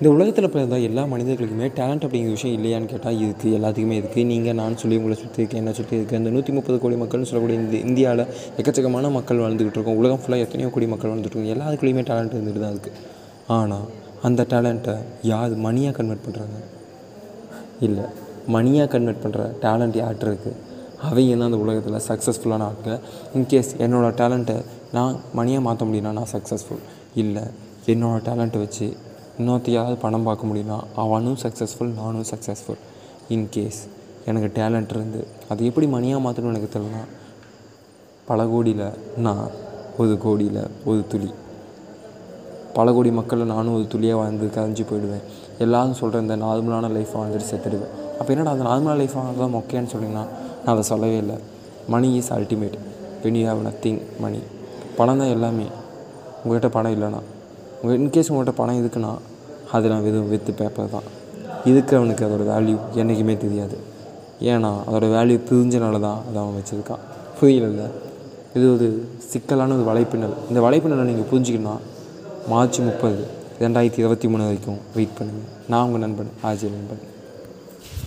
இந்த உலகத்தில் பிறந்த எல்லா மனிதர்களுக்குமே டேலண்ட் அப்படிங்கிற விஷயம் இல்லையான்னு கேட்டால் இருக்குது எல்லாத்துக்குமே இருக்குது நீங்கள் நான் சொல்லி உங்களை சுற்றி இருக்கேன் என்னை சுற்றி இருக்குது அந்த நூற்றி முப்பது கோடி மக்கள்னு சொல்லக்கூடிய இந்த இந்தியாவில் எக்கச்சக்கமான மக்கள் வாழ்ந்துக்கிட்டு இருக்கோம். உலகம் ஃபுல்லாக எத்தனையோ கோடி மக்கள் வாழ்ந்துட்டு இருக்கோம். எல்லாத்துக்குள்ளேயுமே டேலண்ட் இருந்துட்டு தான் இருக்குது ஆனால் அந்த டேலண்ட்டை யார் மணியாக கன்வெர்ட் பண்ணுறாங்க இல்லை மணியாக கன்வெர்ட் பண்ணுற டேலண்ட் யார்கிட்ட இருக்குது அவங்க தான் அந்த உலகத்தில் சக்ஸஸ்ஃபுல்லான ஆட்கள். இன்கேஸ் என்னோடய டேலண்ட்டை நான் மணியாக மாற்ற முடியும்னா நான் சக்ஸஸ்ஃபுல் இல்லை என்னோடய டேலண்ட்டை வச்சு இன்னொருத்தையாவது பணம் பார்க்க முடியும்னா அவனும் சக்ஸஸ்ஃபுல் நானும் சக்ஸஸ்ஃபுல் இன்கேஸ் எனக்கு டேலண்ட் இருந்து அது எப்படி மணியாக மாற்றணும்னு எனக்கு தெரியலனா பல கோடியில் நான் ஒரு கோடியில் ஒரு துளி. பல கோடி மக்களில் நானும் ஒரு துளியாக வாழ்ந்து கரைஞ்சி போயிடுவேன். எல்லாரும் சொல்கிற இந்த நார்மலான லைஃப் வாழ்ந்துட்டு செத்துடுவேன். அப்போ என்னடா அந்த நார்மலான லைஃப் வாழ்ந்து தான் மொக்கையான்னு சொன்னீங்கன்னா நான் அதை சொல்லவே இல்லை. Money is ultimate when you have nothing money பணம் தான் எல்லாமே. உங்கள்கிட்ட பணம் இல்லைனா உங்கள் இன்கேஸ் உங்கள்கிட்ட பணம் இருக்குன்னா அது நான் வெறும் வித்து பேப்பர் தான். இருக்கிறவனுக்கு அதோடய அதோட வேல்யூ என்றைக்குமே தெரியாது. ஏன்னா அதோட வேல்யூ தெரிஞ்சனால தான் அதை அவன் வச்சுருக்கான். புரியல இது ஒரு சிக்கலான ஒரு வலைப்பின்னல். இந்த வலைப்பின்னலை நீங்கள் புரிஞ்சிக்கணும்னா மார்ச் முப்பது ரெண்டாயிரத்தி இருபத்தி மூணு வரைக்கும் வெயிட் பண்ணுங்கள் நான் உங்கள் நண்பன் ஆஜய் நண்பன்.